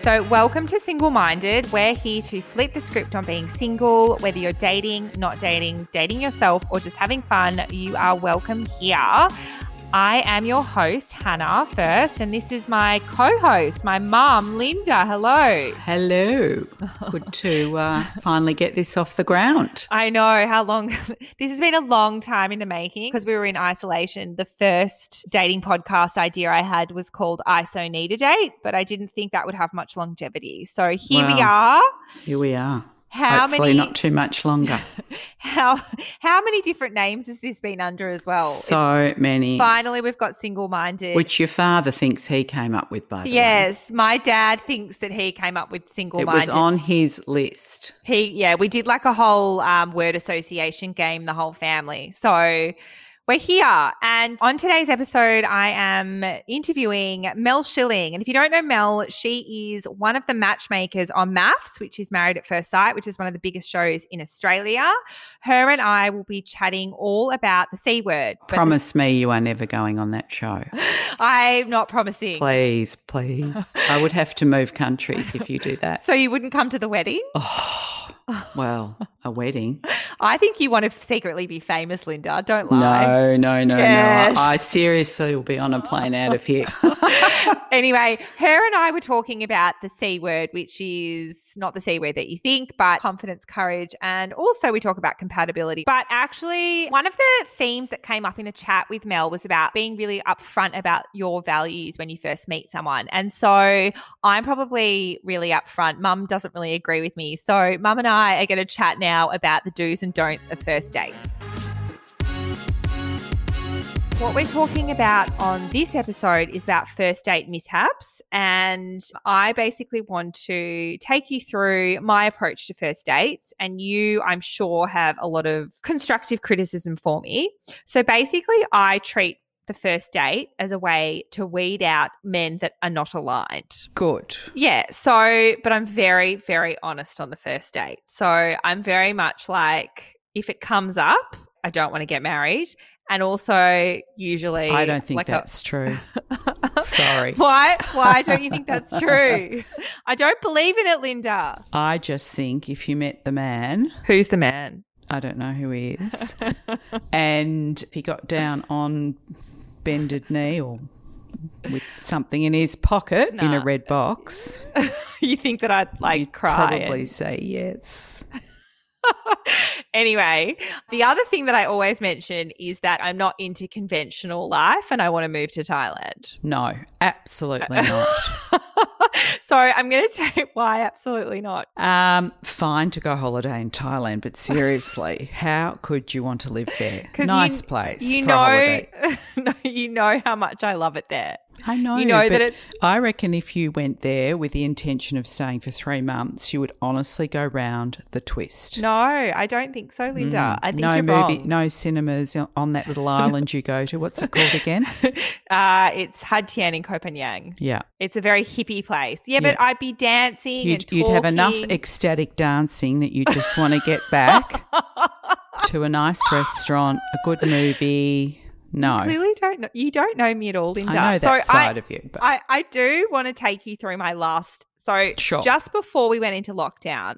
So, welcome to Single Minded. We're here to flip the script on being single, whether you're dating, not dating, dating yourself, or just having fun, you are welcome here. I am your host, Hannah, first, and this is my co host, my mum, Linda. Hello. Hello. Good to uh, finally get this off the ground. I know how long this has been a long time in the making because we were in isolation. The first dating podcast idea I had was called ISO Need a Date, but I didn't think that would have much longevity. So here we are. Here we are. How Hopefully many not too much longer. how how many different names has this been under as well? It's- so many. finally we've got single minded. Which your father thinks he came up with, by the way. Yes, my dad thinks that he came up with single minded. It was on his list. He, yeah, we did like a whole um, word association game, the whole family. So we're here. And on today's episode, I am interviewing Mel Schilling. And if you don't know Mel, she is one of the matchmakers on MAFS, which is Married at First Sight, which is one of the biggest shows in Australia. Her and I will be chatting all about the C word. But Promise me you are never going on that show. I'm not promising. Please, please. I would have to move countries if you do that. So you wouldn't come to the wedding? Oh, well, a wedding. I think you want to secretly be famous, Linda. Don't lie. No, no, no, Yes. no. I seriously will be on a plane out of here. anyway, her and I were talking about the C word, which is not the C word that you think, but confidence, courage, and also we talk about compatibility. But actually, one of the themes that came up in the chat with Mel was about being really upfront about your values when you first meet someone. And so I'm probably really upfront. Mum doesn't really agree with me. So, Mum and I are going to chat now about the do's and don'ts of first dates. What we're talking about on this episode is about first date mishaps. And I basically want to take you through my approach to first dates. And you, I'm sure, have a lot of constructive criticism for me. So basically, I treat the first date as a way to weed out men that are not aligned. Good. Yeah. So, but I'm very, very honest on the first date. So I'm very much like, if it comes up, I don't want to get married. And also, usually, I don't think like a- that's true. Sorry. Why? Why don't you think that's true? I don't believe in it, Linda. I just think if you met the man, Who's the man? I don't know who he is, and if he got down on bended knee or with something in his pocket in a red box, you think that I'd like you'd cry? probably and- say yes. Anyway, the other thing that I always mention is that I'm not into conventional life and I want to move to Thailand. No, absolutely not. so I'm going to tell you why absolutely not. Um, fine to go holiday in Thailand, but seriously, how could you want to live there? Nice you, place. You for a know, no, you know how much I love it there. I know. you know that it's- I reckon if you went there with the intention of staying for three months, you would honestly go round the twist. No, I don't think so, Linda. I think Mm. no you're movie, wrong. no cinemas on that little island you go to. What's it called again? uh, it's Had Tian in Koh Phangan. Yeah, It's a very hippie place. Yeah, but I'd be dancing. you'd, and you'd have enough ecstatic dancing that you just want to get back to a nice restaurant, a good movie. No, Clearly, don't know. You don't know me at all, Linda. I know so side I, of you, but I, I do want to take you through my last. So Sure. just before we went into lockdown,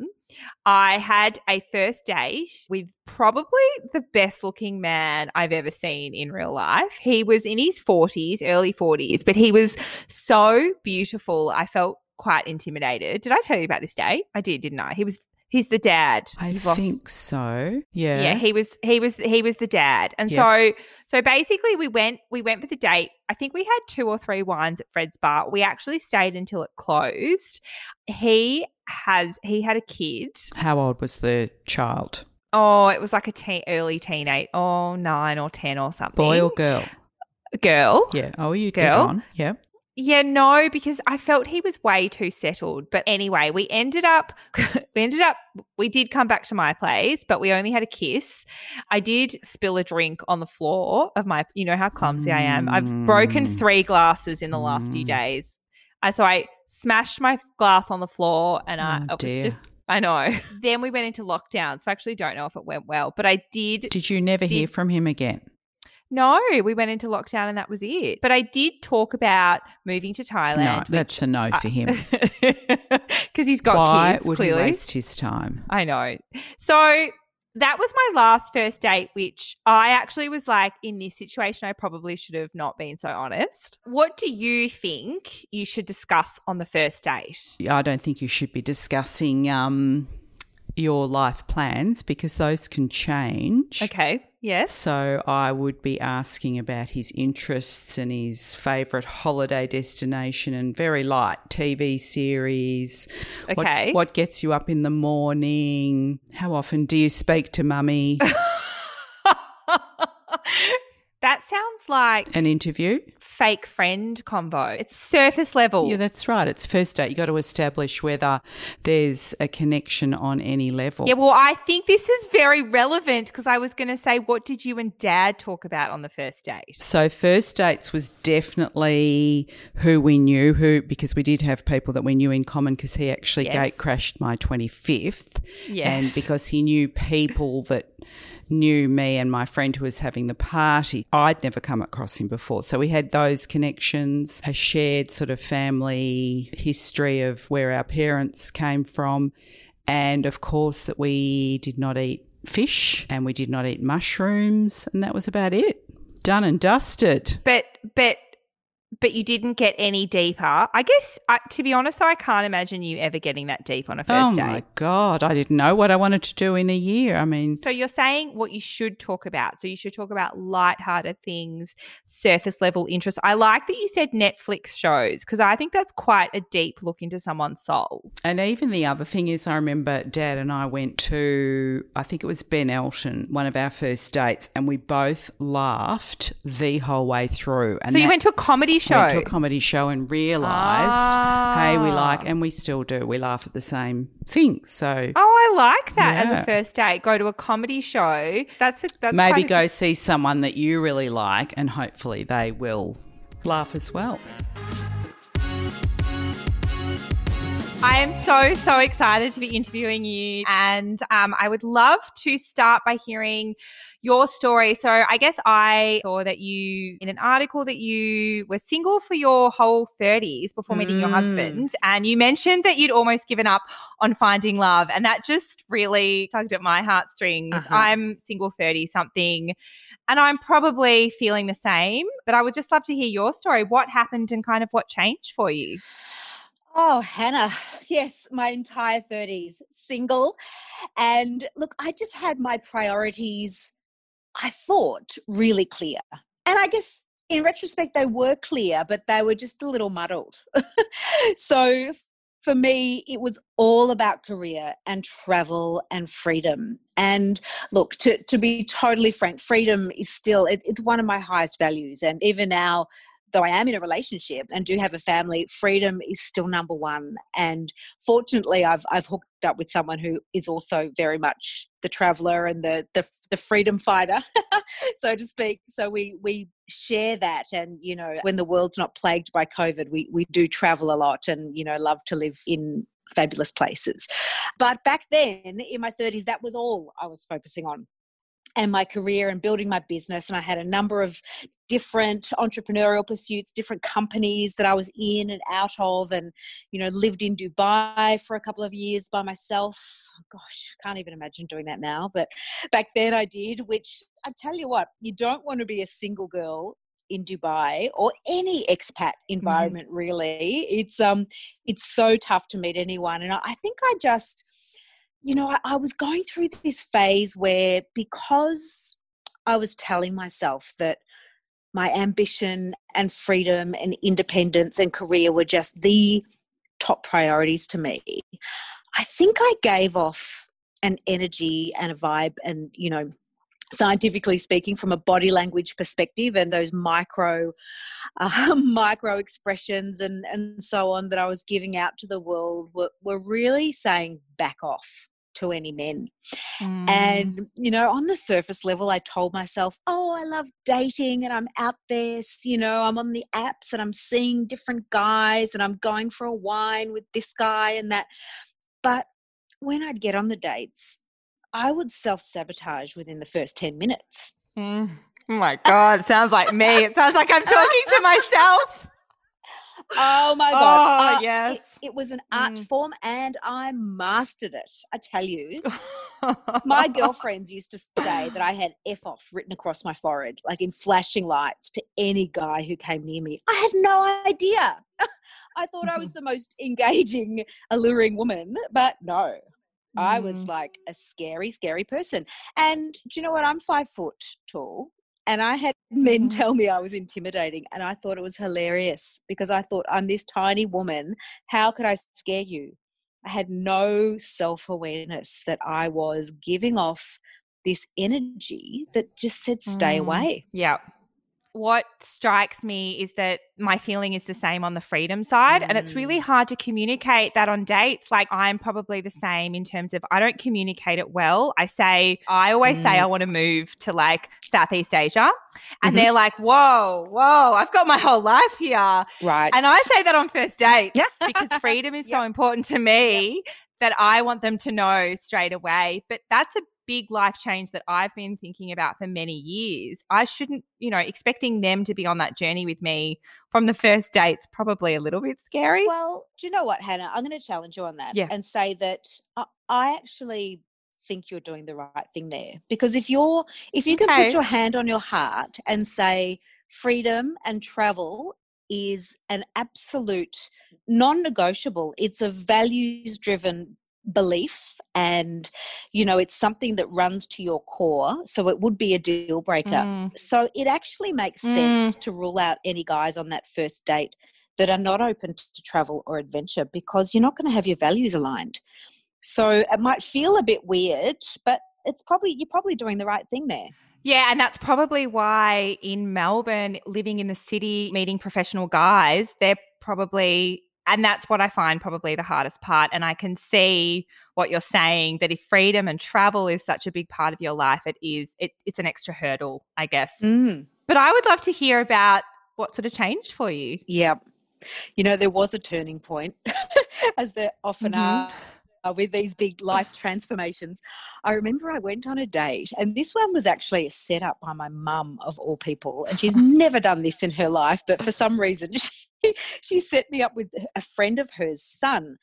I had a first date with probably the best looking man I've ever seen in real life. He was in his 40s, early 40s, but he was so beautiful. I felt quite intimidated. Did I tell you about this date? I did, didn't I? He was he's the dad. I He's lost- think so. Yeah. yeah he was he was he was the dad and Yeah. so so basically we went we went for the date i think we had two or three wines at fred's bar we actually stayed until it closed he has he had a kid How old was the child? oh it was like a teen early teenage oh nine or ten or something Boy or girl? girl Yeah. Oh, you get Girl? on. Yeah. Yeah, no, because I felt he was way too settled. But anyway, we ended up, we ended up, we did come back to my place, but we only had a kiss. I did spill a drink on the floor of my, you know how clumsy I am. I've broken Mm. three glasses in the last few Mm. days. I, so I smashed my glass on the floor and I, Oh, it was just, I know. Then we went into lockdown. So I actually don't know if it went well, but I did Did you never hear from him again? No, we went into lockdown and that was it. But I did talk about moving to Thailand. No, that's a no for him. Because he's got Why kids, would clearly. he waste his time? I know. So that was my last first date, which I actually was like, in this situation, I probably should have not been so honest. What do you think you should discuss on the first date? I don't think you should be discussing um, your life plans because those can change. Okay. Yes. So I would be asking about his interests and his favourite holiday destination and very light TV series. What- Okay. What, gets you up in the morning? How often do you speak to mummy? that sounds like An interview? fake friend convo. It's surface level. Yeah, that's right. It's first date. You got to establish whether there's a connection on any level. Yeah, well, I think this is very relevant because I was going to say, what did you and dad talk about on the first date? So first dates was definitely who we knew, who because we did have people that we knew in common because he actually Yes. gate crashed my 25th. Yes. And because he knew people that knew me and my friend who was having the party. I'd never come across him before. So we had those connections, a shared sort of family history of where our parents came from. And of course, that we did not eat fish and we did not eat mushrooms. And that was about it. Done and dusted. But, but, but you didn't get any deeper. I guess, I, to be honest, though, I can't imagine you ever getting that deep on a first oh date. Oh my God. I didn't know what I wanted to do in a year. I mean, So you're saying what you should talk about. So you should talk about light-hearted things, surface level interests. I like that you said Netflix shows because I think that's quite a deep look into someone's soul. And even the other thing is, I remember Dad and I went to, I think it was Ben Elton, one of our first dates, and we both laughed the whole way through. And so you that- went to a comedy show. went to a comedy show and realised, hey, we Ah. like, and we still do, we laugh at the same things. So Oh, I like that as a first date. Go to a comedy show. That's a, that's maybe a- go see someone that you really like, and hopefully they will laugh as well. I am so so excited to be interviewing you, and um, I would love to start by hearing your story. So I guess I saw that you in an article that you were single for your whole thirties before meeting your Mm. husband, and you mentioned that you'd almost given up on finding love, and that just really tugged at my heartstrings. Uh-huh. I'm single thirty something. And I'm probably feeling the same, but I would just love to hear your story. What happened and kind of what changed for you? Oh, Hannah. Yes, my entire 30s single. And look, I just had my priorities, I thought, really clear. And I guess in retrospect, they were clear, but they were just a little muddled. so for me, it was all about career and travel and freedom. And look, to, to be totally frank, freedom is still, it, it's one of my highest values. And even now, though I am in a relationship and do have a family, freedom is still number one. And fortunately, I've I've hooked up with someone who is also very much the traveler and the the, the freedom fighter, so to speak. So we we share that, and you know, when the world's not plagued by COVID, we we do travel a lot, and you know, love to live in fabulous places. But back then, in my 30s, that was all I was focusing on and my career and building my business and i had a number of different entrepreneurial pursuits different companies that i was in and out of and you know lived in dubai for a couple of years by myself. Gosh can't even imagine doing that now but back then i did which i tell you what you don't want to be a single girl in dubai or any expat environment really. It's um it's so tough to meet anyone and i, I think i just you know, I, I was going through this phase where because I was telling myself that my ambition and freedom and independence and career were just the top priorities to me, I think I gave off an energy and a vibe and, you know, scientifically speaking from a body language perspective and those micro uh, micro expressions and and so on that I was giving out to the world were, were really saying back off to any men Mm. and you know on the surface level i told myself oh i love dating and i'm out there you know i'm on the apps and i'm seeing different guys and i'm going for a wine with this guy and that but when i'd get on the dates i would self-sabotage within the first 10 minutes Mm. Oh my God, it sounds like me. It sounds like I'm talking to myself. Oh my Oh, god! Uh, yes. It, it was an art Mm. form, and I mastered it. I tell you, my girlfriends used to say that I had "f off" written across my forehead, like in flashing lights, to any guy who came near me. I had no idea. I thought I was the most engaging, alluring woman, but no, I was Mm. like a scary, scary person. And do you know what? I'm five foot tall. And I had men Mhm. tell me I was intimidating. And I thought it was hilarious because I thought, I'm this tiny woman. How could I scare you? I had no self awareness that I was giving off this energy that just said, stay Mm. away. Yeah. What strikes me is that my feeling is the same on the freedom side. And it's really Mm. hard to communicate that on dates. Like, I'm probably the same in terms of I don't communicate it well. I say, I always say Mm. I want to move to like Southeast Asia. And Mhm. they're like, whoa, whoa, I've got my whole life here. Right. And I say that on first dates Yeah. because freedom is so important to me that I want them to know straight away. But that's a big life change that I've been thinking about for many years. I shouldn't, you know, expecting them to be on that journey with me from the first date's probably a little bit scary. Well, do you know what, Hannah? I'm going to challenge you on that Yeah. and say that I, I actually think you're doing the right thing there because if you're if you can put your hand on your heart and say freedom and travel is an absolute non-negotiable it's a values driven belief and you know it's something that runs to your core so it would be a deal breaker Mm, so it actually makes sense to rule out any guys on that first date that are not open to travel or adventure because you're not going to have your values aligned. So it might feel a bit weird, but it's probably you're probably doing the right thing there. Yeah, and that's probably why in Melbourne, living in the city, meeting professional guys, they're probably, and that's what I find probably the hardest part. And I can see what you're saying that if freedom and travel is such a big part of your life, it is, it, it's an extra hurdle, I guess. Mm. But I would love to hear about what sort of changed for you. Yeah. You know, there was a turning point, as there often Mhm. are uh, with these big life transformations. I remember I went on a date, and this one was actually set up by my mum, of all people. And she's never done this in her life, but for some reason, she, she set me up with a friend of hers' son.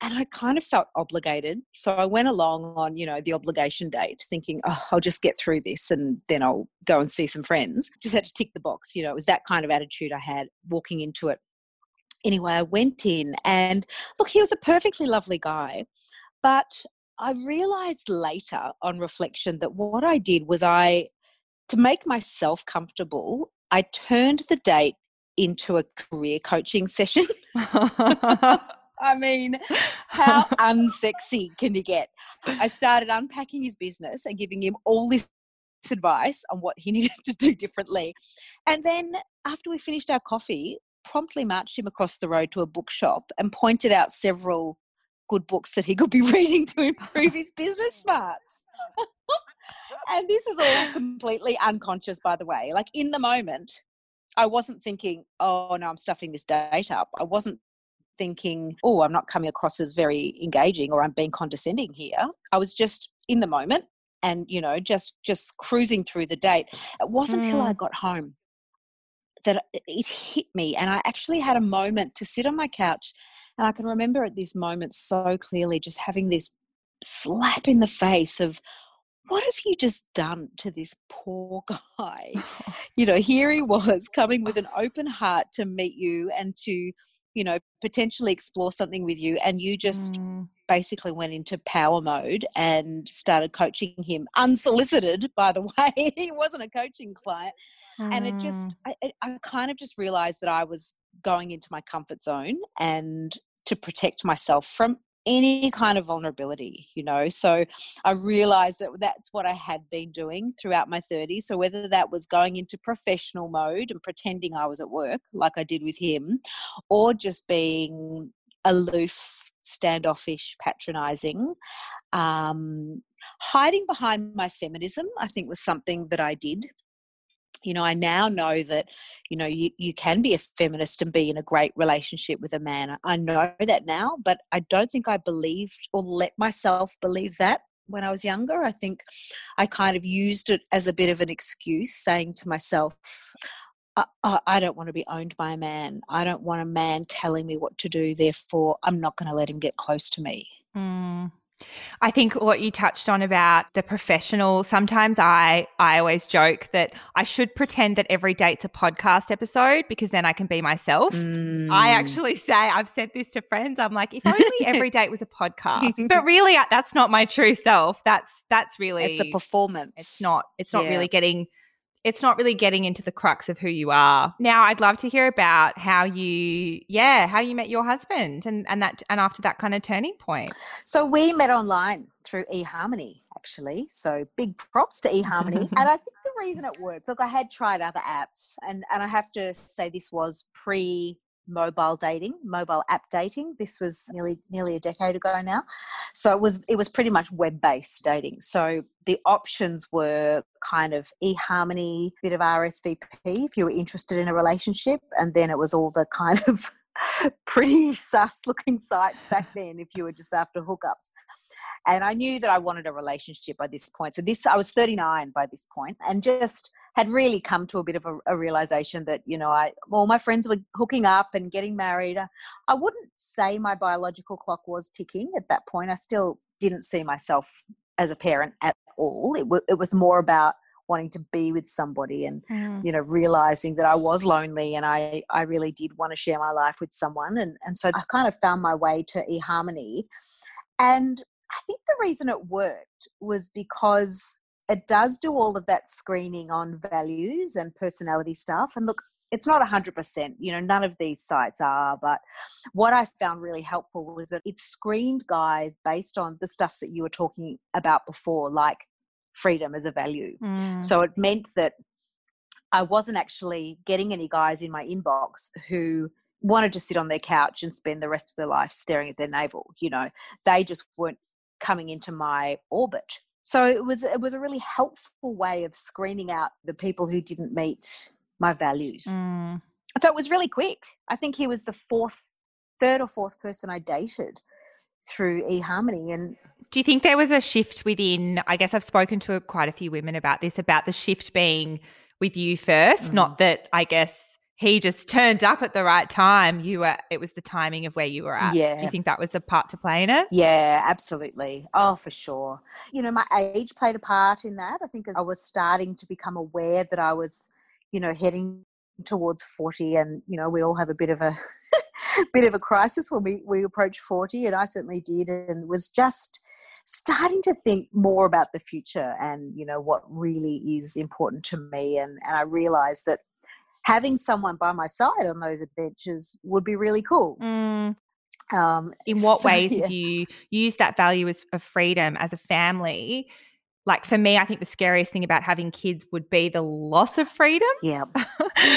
And I kind of felt obligated. So I went along on, you know, the obligation date thinking, oh, I'll just get through this and then I'll go and see some friends. Just had to tick the box. You know, it was that kind of attitude I had walking into it anyway, I went in and look, he was a perfectly lovely guy. But I realized later on reflection that what I did was I, to make myself comfortable, I turned the date into a career coaching session. I mean, how unsexy can you get? I started unpacking his business and giving him all this advice on what he needed to do differently. And then after we finished our coffee, promptly marched him across the road to a bookshop and pointed out several good books that he could be reading to improve his business smarts. and this is all completely unconscious, by the way. Like in the moment, I wasn't thinking, oh no, I'm stuffing this date up. I wasn't thinking, oh, I'm not coming across as very engaging or I'm being condescending here. I was just in the moment and, you know, just just cruising through the date. It wasn't until I mm. got home that it hit me and I actually had a moment to sit on my couch and I can remember at this moment so clearly just having this slap in the face of what have you just done to this poor guy? you know, here he was coming with an open heart to meet you and to, you know, potentially explore something with you. And you just Mm. basically went into power mode and started coaching him unsolicited, by the way. he wasn't a coaching client. And it Mm. just, I, I- I kind of just realized that I was going into my comfort zone and to protect myself from any kind of vulnerability, you know. So I realized that that's what I had been doing throughout my 30s. So whether that was going into professional mode and pretending I was at work, like I did with him, or just being aloof, standoffish, patronizing, um, hiding behind my feminism, I think was something that I did. You know, I now know that, you know, you, you can be a feminist and be in a great relationship with a man. I know that now, but I don't think I believed or let myself believe that when I was younger. I think I kind of used it as a bit of an excuse, saying to myself, I, I, don't want to be owned by a man. I don't want a man telling me what to do. Therefore, I'm not going to let him get close to me. Mm. I think what you touched on about the professional, sometimes I I always joke that I should pretend that every date's a podcast episode because then I can be myself. Mm. I actually say I've said this to friends. I'm like, if only every date was a podcast. but really that's not my true self. That's that's really It's a performance. It's not it's not yeah. really getting it's not really getting into the crux of who you are. Now, I'd love to hear about how you, yeah, how you met your husband and, and that, and after that kind of turning point. So we met online through eHarmony, actually. So big props to eHarmony. and I think the reason it worked, look, I had tried other apps and, and I have to say this was pre mobile dating, mobile app dating. This was nearly nearly a decade ago now. So it was it was pretty much web based dating. So the options were kind of eHarmony, bit of RSVP if you were interested in a relationship, and then it was all the kind of pretty sus looking sites back then if you were just after hookups. And I knew that I wanted a relationship by this point. So this I was 39 by this point and just had really come to a bit of a, a realization that you know I all my friends were hooking up and getting married. I wouldn't say my biological clock was ticking at that point. I still didn't see myself as a parent at all. It, w- it was more about wanting to be with somebody and mm. you know realizing that I was lonely and I I really did want to share my life with someone and and so I kind of found my way to eHarmony and I think the reason it worked was because it does do all of that screening on values and personality stuff. And look, it's not 100%, you know, none of these sites are, but what I found really helpful was that it screened guys based on the stuff that you were talking about before, like freedom as a value. Mm. So it meant that I wasn't actually getting any guys in my inbox who wanted to sit on their couch and spend the rest of their life staring at their navel. You know, they just weren't coming into my orbit. So it was it was a really helpful way of screening out the people who didn't meet my values. Mm. So it was really quick. I think he was the fourth, third or fourth person I dated through eHarmony. And do you think there was a shift within? I guess I've spoken to quite a few women about this, about the shift being with you first. Mm. Not that I guess he just turned up at the right time. You were, it was the timing of where you were at. Yeah. Do you think that was a part to play in it? Yeah, absolutely. Oh, for sure. You know, my age played a part in that. I think as I was starting to become aware that I was, you know, heading towards 40 and, you know, we all have a bit of a, bit of a crisis when we, we approach 40 and I certainly did and was just, starting to think more about the future and you know what really is important to me and and I realized that having someone by my side on those adventures would be really cool. Mm. Um, in what so, ways yeah. have you used that value as, of freedom as a family? Like for me, I think the scariest thing about having kids would be the loss of freedom. Yep.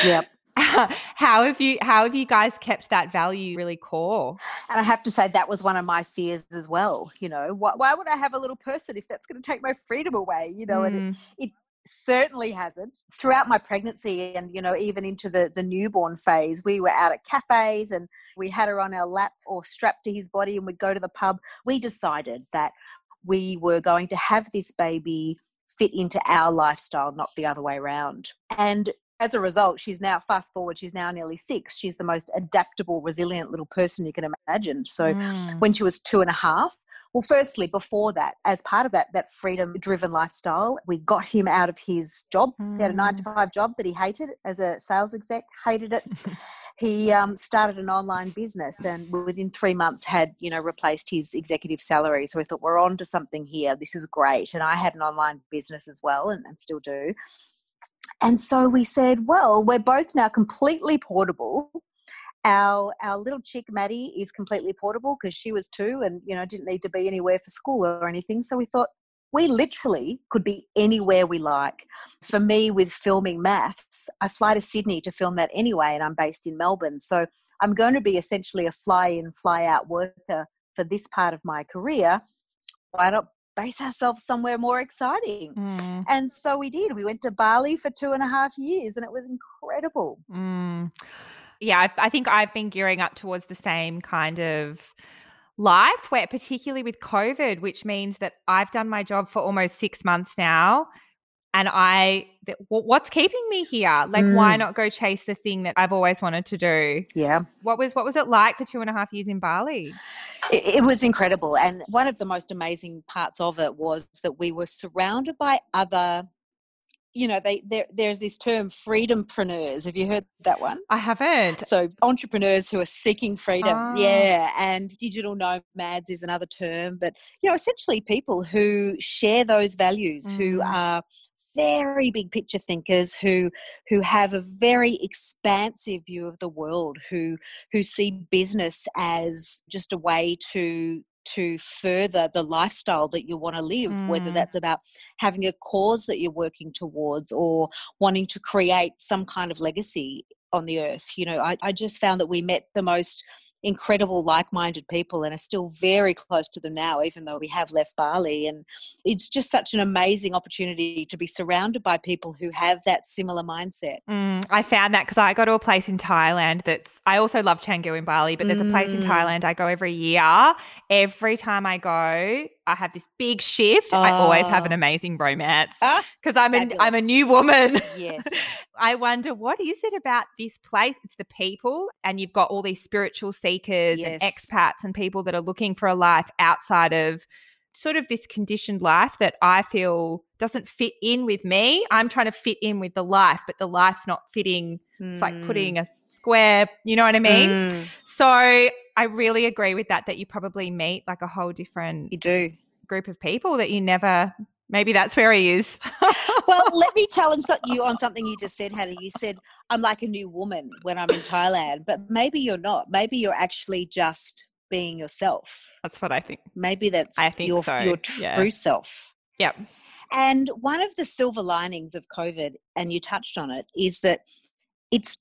Yep. how have you how have you guys kept that value really core and i have to say that was one of my fears as well you know why, why would i have a little person if that's going to take my freedom away you know mm. and it, mm. it certainly hasn't throughout my pregnancy and you know even into the the newborn phase we were out at cafes and we had her on our lap or strapped to his body and we'd go to the pub we decided that we were going to have this baby fit into our lifestyle not the other way around and as a result, she's now fast forward, she's now nearly six. She's the most adaptable, resilient little person you can imagine. So mm. when she was two and a half, well, firstly, before that, as part of that that freedom driven lifestyle, we got him out of his job. Mm. He had a nine to mm. five job that he hated as a sales exec, hated it. he um, started an online business and within three months had you know replaced his executive salary so we thought we're on to something here this is great and i had an online business as well and, and still do and so we said well we're both now completely portable our our little chick Maddie is completely portable because she was two and you know didn't need to be anywhere for school or anything. So we thought we literally could be anywhere we like. For me, with filming MAFS, I fly to Sydney to film that anyway, and I'm based in Melbourne. So I'm going to be essentially a fly in, fly out worker for this part of my career. Why not base ourselves somewhere more exciting? Mm. And so we did. We went to Bali for two and a half years, and it was incredible. Mm yeah, I, I think I've been gearing up towards the same kind of life where particularly with covid which means that i've done my job for almost six months now and i th- what's keeping me here? Like mm. why not go chase the thing that i've always wanted to do? Yeah. What was what was it like for two and a half years in bali? It, it was incredible and one of the most amazing parts of it was that we were surrounded by other you know, they there, there's this term freedompreneurs. Have you heard that one? I haven't. So entrepreneurs who are seeking freedom, oh. yeah, and digital nomads is another term. But you know, essentially people who share those values, mm. who are very big picture thinkers who who have a very expansive view of the world who who see business as just a way to to further the lifestyle that you want to live, mm. whether that's about having a cause that you're working towards or wanting to create some kind of legacy on the earth. You know, I, I just found that we met the most incredible like-minded people and are still very close to them now even though we have left bali and it's just such an amazing opportunity to be surrounded by people who have that similar mindset mm, i found that because i go to a place in thailand that's i also love canggu in bali but there's mm. a place in mm. thailand i go every year every time i go I have this big shift. Oh. I always have an oh. amazing romance because ah, I'm a I'm a new woman. Yes. I wonder what is it about this place? It's the people, and you've got all these spiritual seekers yes. and expats and people that are looking for a life outside of sort of this conditioned life that I feel doesn't fit in with me. I'm trying to fit in with the life, but the life's not fitting. Mm. It's like hmm. putting a square, you know what I mean? Mm. So I really agree with that, that you probably meet like a whole different you do group of people that you never maybe that's where he is. well, let me challenge you on something you just said, Hannah. You said, I'm like a new woman when I'm in Thailand, but maybe you're not. Maybe you're actually just being yourself. That's what I think. Maybe that's I think your, so. your true yeah. self. Yep. And one of the silver linings of COVID, and you touched on it, is that it's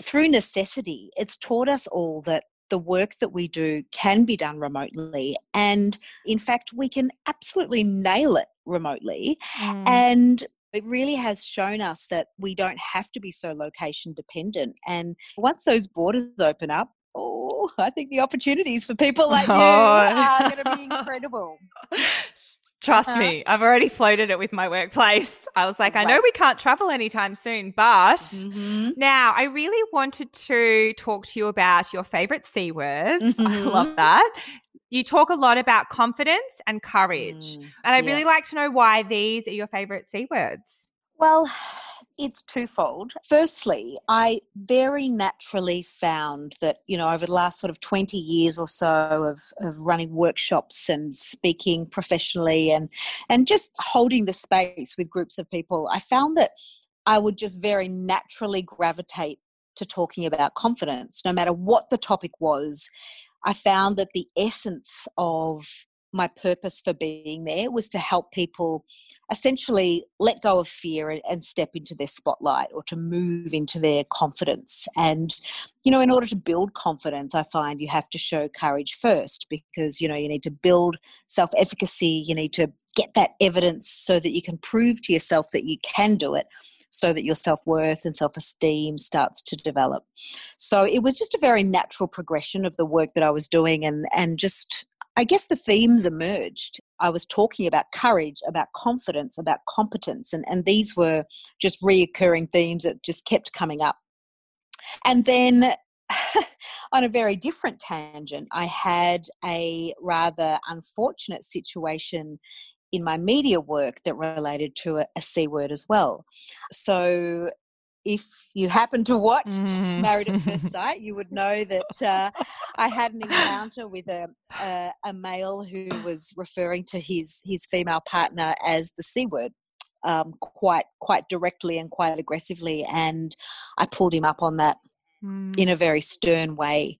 through necessity. It's taught us all that the work that we do can be done remotely. And in fact, we can absolutely nail it remotely. Mm. And it really has shown us that we don't have to be so location dependent. And once those borders open up, oh, I think the opportunities for people like oh. you are going to be incredible. Trust uh-huh. me, I've already floated it with my workplace. I was like, right. I know we can't travel anytime soon, but mm-hmm. now I really wanted to talk to you about your favorite C words. Mm-hmm. I love that. You talk a lot about confidence and courage. Mm, and I'd yeah. really like to know why these are your favorite C words. Well, it's twofold. Firstly, I very naturally found that, you know, over the last sort of 20 years or so of, of running workshops and speaking professionally and, and just holding the space with groups of people, I found that I would just very naturally gravitate to talking about confidence, no matter what the topic was. I found that the essence of my purpose for being there was to help people essentially let go of fear and step into their spotlight or to move into their confidence. And, you know, in order to build confidence, I find you have to show courage first because, you know, you need to build self efficacy, you need to get that evidence so that you can prove to yourself that you can do it so that your self worth and self esteem starts to develop. So it was just a very natural progression of the work that I was doing and, and just I guess the themes emerged. I was talking about courage, about confidence, about competence, and, and these were just reoccurring themes that just kept coming up. And then on a very different tangent, I had a rather unfortunate situation in my media work that related to a, a C word as well. So if you happen to watch mm. Married at First Sight, you would know that uh, I had an encounter with a, a, a male who was referring to his his female partner as the c word. Um, quite quite directly and quite aggressively, and I pulled him up on that mm. in a very stern way.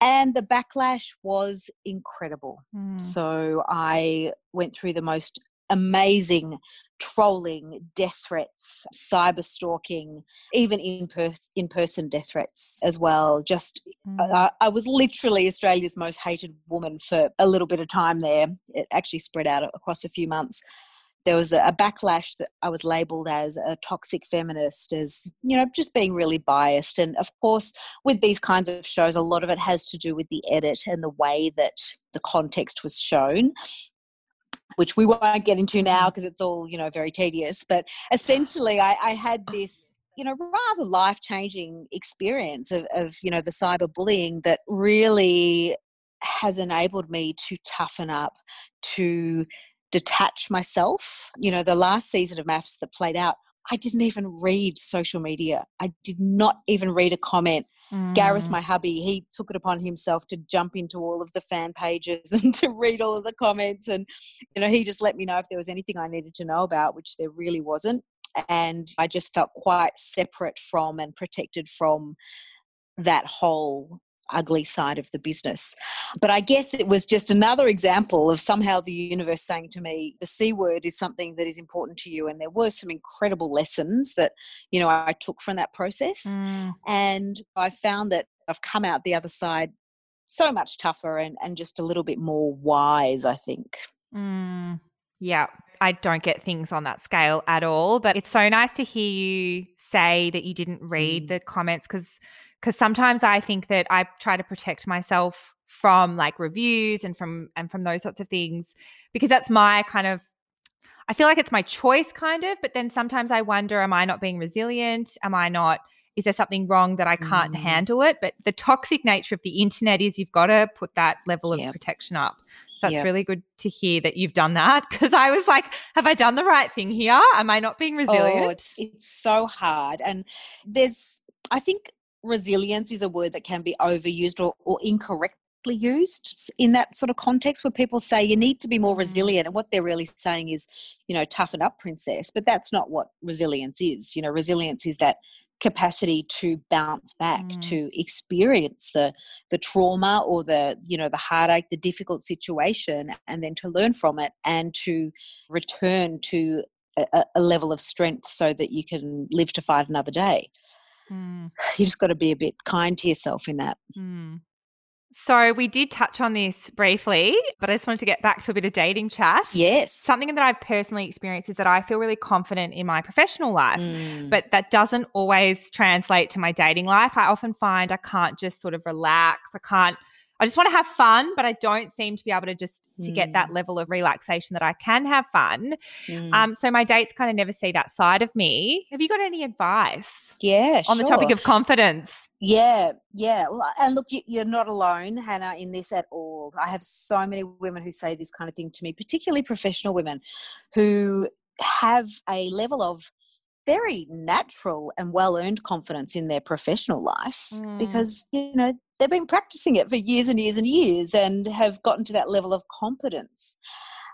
And the backlash was incredible. Mm. So I went through the most amazing trolling, death threats, cyber stalking, even in, pers- in person death threats as well. Just, mm. uh, I was literally Australia's most hated woman for a little bit of time there. It actually spread out across a few months. there was a, a backlash that I was labeled as a toxic feminist, as, you know, just being really biased. And of course, with these kinds of shows, a lot of it has to do with the edit and the way that the context was shown which we won't get into now because it's all you know very tedious but essentially i, I had this you know rather life changing experience of, of you know the cyberbullying that really has enabled me to toughen up to detach myself you know the last season of MAFS that played out I didn't even read social media. I did not even read a comment. Mm. Gareth, my hubby, he took it upon himself to jump into all of the fan pages and to read all of the comments. And, you know, he just let me know if there was anything I needed to know about, which there really wasn't. And I just felt quite separate from and protected from that whole ugly side of the business. But I guess it was just another example of somehow the universe saying to me, the C word is something that is important to you. And there were some incredible lessons that, you know, I took from that process. Mm. And I found that I've come out the other side so much tougher and, and just a little bit more wise, I think. Mm. Yeah, I don't get things on that scale at all. But it's so nice to hear you say that you didn't read mm. the comments because because sometimes I think that I try to protect myself from like reviews and from and from those sorts of things because that's my kind of I feel like it's my choice kind of, but then sometimes I wonder am I not being resilient? Am I not is there something wrong that I can't mm. handle it? But the toxic nature of the internet is you've got to put that level of yep. protection up. That's yep. really good to hear that you've done that because I was like, have I done the right thing here? Am I not being resilient? Oh, it's, it's so hard. And there's, I think resilience is a word that can be overused or, or incorrectly used in that sort of context where people say you need to be more mm. resilient and what they're really saying is you know toughen up princess but that's not what resilience is you know resilience is that capacity to bounce back mm. to experience the the trauma or the you know the heartache the difficult situation and then to learn from it and to return to a, a level of strength so that you can live to fight another day mm. you just got to be a bit kind to yourself in that mm. So we did touch on this briefly, but I just wanted to get back to a bit of dating chat. Yes. Something that I've personally experienced is that I feel really confident in my professional life, mm. but that doesn't always translate to my dating life. I often find I can't just sort of relax. I can't I just want to have fun, but I don't seem to be able to just to mm. get that mm. level of relaxation that I can have fun. Mm. Um, so my dates kind of never see that side of me. Have you got any advice? Yeah, on sure. the topic of confidence. Yeah, yeah. Well, and look, you're not alone, Hannah, in this at all. I have so many women who say this kind of thing to me, particularly professional women who have a level of very natural and well earned confidence in their professional life mm. because you know they've been practicing it for years and years and years and have gotten to that level of competence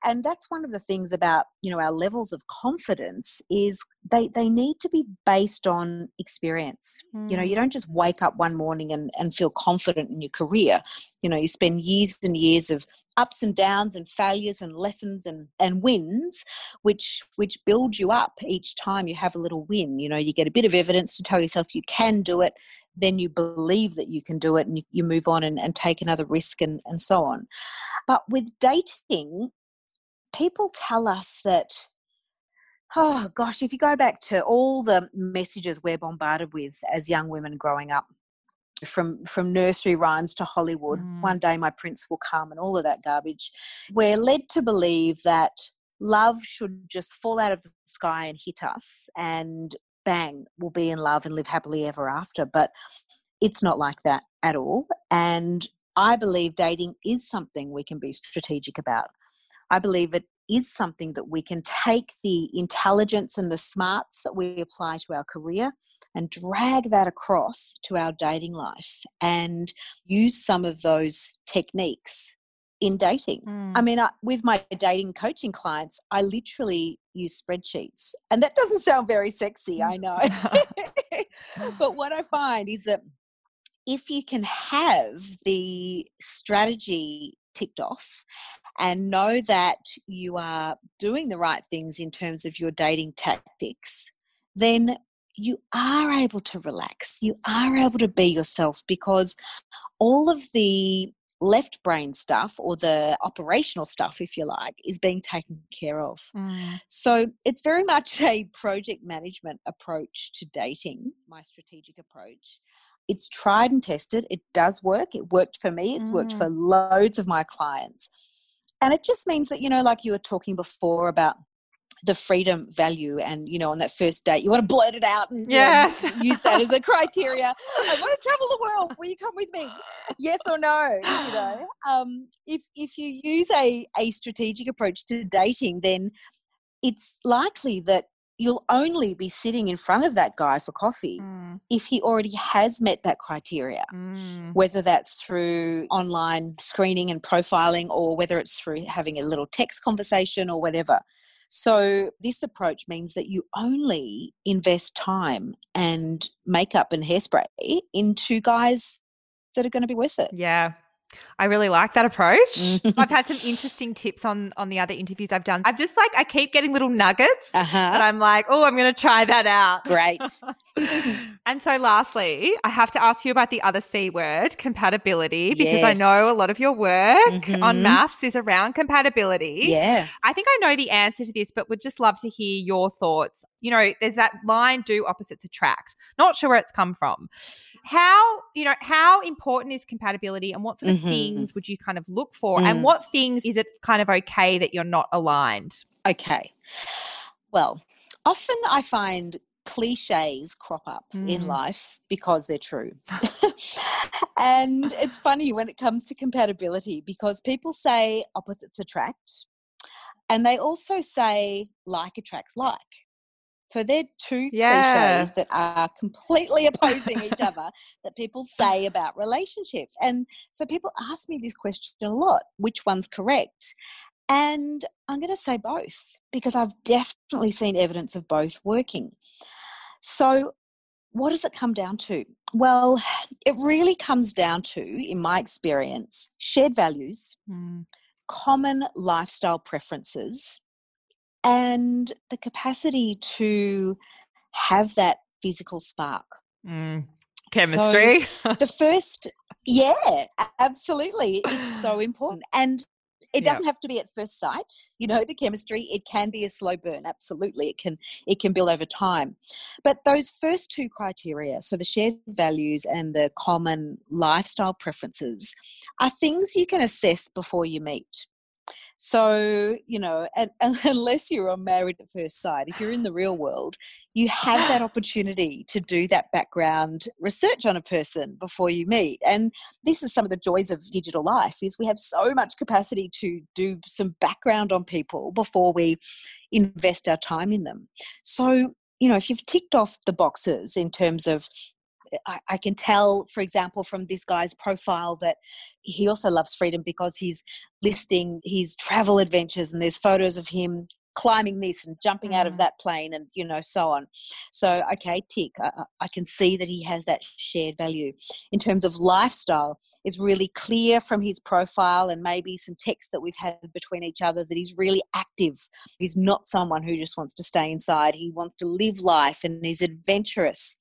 and that's one of the things about you know our levels of confidence is they they need to be based on experience. Mm. you know you don't just wake up one morning and, and feel confident in your career. You know you spend years and years of ups and downs and failures and lessons and, and wins which which build you up each time you have a little win. You know you get a bit of evidence to tell yourself you can do it then you believe that you can do it and you, you move on and, and take another risk and, and so on but with dating people tell us that oh gosh if you go back to all the messages we're bombarded with as young women growing up from from nursery rhymes to hollywood mm. one day my prince will come and all of that garbage we're led to believe that love should just fall out of the sky and hit us and bang we'll be in love and live happily ever after but it's not like that at all and i believe dating is something we can be strategic about I believe it is something that we can take the intelligence and the smarts that we apply to our career and drag that across to our dating life and use some of those techniques in dating. Mm. I mean, I, with my dating coaching clients, I literally use spreadsheets. And that doesn't sound very sexy, I know. but what I find is that if you can have the strategy ticked off and know that you are doing the right things in terms of your dating tactics, then you are able to relax. You are able to be yourself because all of the left brain stuff or the operational stuff, if you like, is being taken care of. Mm. So it's very much a project management approach to dating, my strategic approach. It's tried and tested. It does work. It worked for me. It's worked Mm. for loads of my clients. And it just means that, you know, like you were talking before about the freedom value and you know on that first date you want to blurt it out and you know, Yes. use that as a criteria i want to travel the world will you come with me yes or no you know um, if if you use a a strategic approach to dating then it's likely that you'll only be sitting in front of that guy for coffee Mm. if he already has met that criteria Mm. whether that's through online screening and profiling or whether it's through having a little text conversation or whatever. So, this approach means that you only invest time and makeup and hairspray into guys that are going to be worth it. Yeah. I really like that approach. Mhm. I've had some interesting tips on on the other interviews I've done. I've just like I keep getting little nuggets Uh and. I'm like, "Oh, I'm going to try that out." Great. and so lastly, I have to ask you about the other C word, compatibility, because I know a lot of your work on Mhm. MAFS is around compatibility. Yeah. I think I know the answer to this, but would just love to hear your thoughts. You know, there's that line do opposites attract. Not sure where it's come from. How, you know, how important is compatibility and what sort of Mhm. things would you kind of look for? Mm. And what things is it kind of okay that you're not aligned? Okay. Well, often I find cliches crop up Mm. in life because they're true. and it's funny when it comes to compatibility because people say opposites attract and they also say like attracts like. So they're two Yeah. cliches that are completely opposing each other that people say about relationships. And so people ask me this question a lot which one's correct? And I'm going to say both because I've definitely seen evidence of both working. So, what does it come down to? Well, it really comes down to, in my experience, shared values, Mm. common lifestyle preferences, and the capacity to have that physical spark. Mm. Chemistry. the first yeah absolutely it's so important and it doesn't have to be at first sight you know the chemistry it can be a slow burn absolutely it can it can build over time but those first two criteria so the shared values and the common lifestyle preferences are things you can assess before you meet so you know and, and unless you're on married at first sight if you're in the real world you have that opportunity to do that background research on a person before you meet. And this is some of the joys of digital life is we have so much capacity to do some background on people before we invest our time in them. So you know if you've ticked off the boxes in terms of I, I can tell, for example, from this guy's profile that he also loves freedom because he's listing his travel adventures and there's photos of him climbing this and jumping out of Mm. that plane and you know so on. So okay tick. I, I- can see that he has that shared value. In terms of lifestyle it's really clear from his profile and maybe some text that we've had between each other that he's really active. He's not someone who just wants to stay inside. He wants to live life and he's adventurous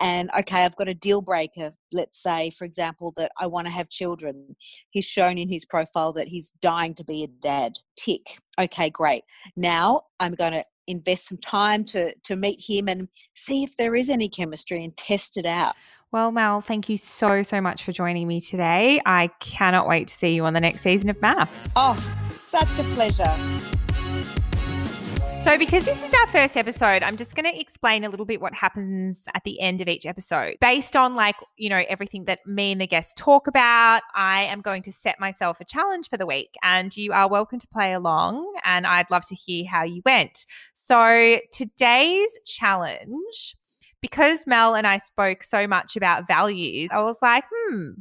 and okay i've got a deal breaker let's say for example that i want to have children. He's shown in his profile that he's dying to be a dad. Tick. Okay great. Now i'm going to invest some time to to meet him and see if there is any chemistry and test it out. Well, Mel, thank you so, so much for joining me today. I cannot wait to see you on the next season of MAFS. oh such a pleasure So, because this is our first episode, I'm just going to explain a little bit what happens at the end of each episode. Based on, like, you know, everything that me and the guests talk about, I am going to set myself a challenge for the week, and you are welcome to play along. And I'd love to hear how you went. So, today's challenge, because Mel and I spoke so much about values, I was like, hmm.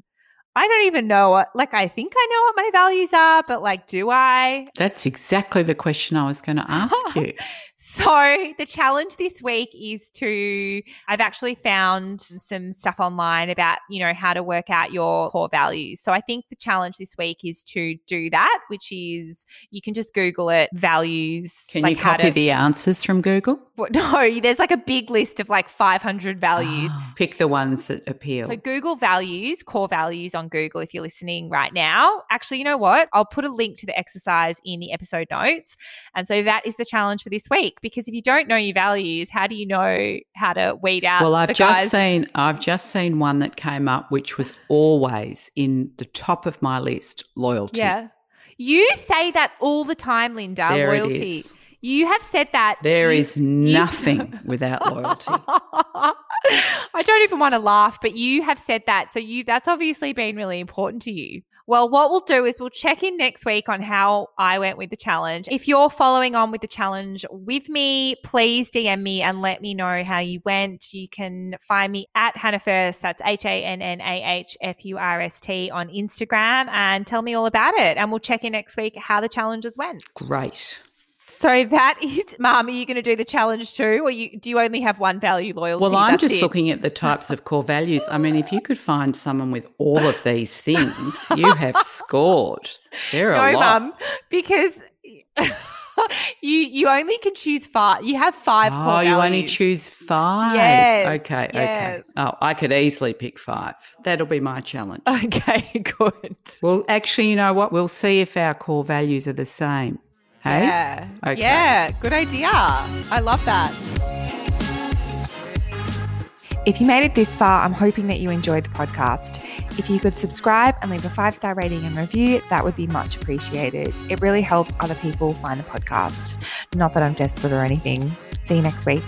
I don't even know what, like, I think I know what my values are, but like, do I? That's exactly the question I was going to ask you. So, the challenge this week is to, I've actually found some stuff online about, you know, how to work out your core values. So, I think the challenge this week is to do that, which is you can just Google it values. Can like you copy to, the answers from Google? No, there's like a big list of like 500 values. Pick the ones that appeal. So, Google values, core values on Google if you're listening right now. Actually, you know what? I'll put a link to the exercise in the episode notes. And so, that is the challenge for this week because if you don't know your values, how do you know how to weed out? Well, I've just guys? seen I've just seen one that came up, which was always in the top of my list: loyalty. Yeah, you say that all the time, Linda. There loyalty. You have said that. There you, is nothing you... without loyalty. I don't even want to laugh, but you have said that. So you that's obviously been really important to you. Well, what we'll do is we'll check in next week on how I went with the challenge. If you're following on with the challenge with me, please DM me and let me know how you went. You can find me at Hannah Furst, that's H A N N A H F U R S T on Instagram and tell me all about it. And we'll check in next week how the challenges went. Great. So that is, Mum, are you going to do the challenge too, or you, do you only have one value loyalty? Well, I'm That's just it? looking at the types of core values. I mean, if you could find someone with all of these things, you have scored. There are no, Mum, because. you you only can choose five. You have five. Oh, you only choose five. Yes. Okay. Yes. Okay. Oh, I could easily pick five. That'll be my challenge. Okay. Good. Well, actually, you know what? We'll see if our core values are the same. Hey? Yeah. Okay. Yeah. Good idea. I love that. If you made it this far, I'm hoping that you enjoyed the podcast. If you could subscribe and leave a five star rating and review, that would be much appreciated. It really helps other people find the podcast. Not that I'm desperate or anything. See you next week.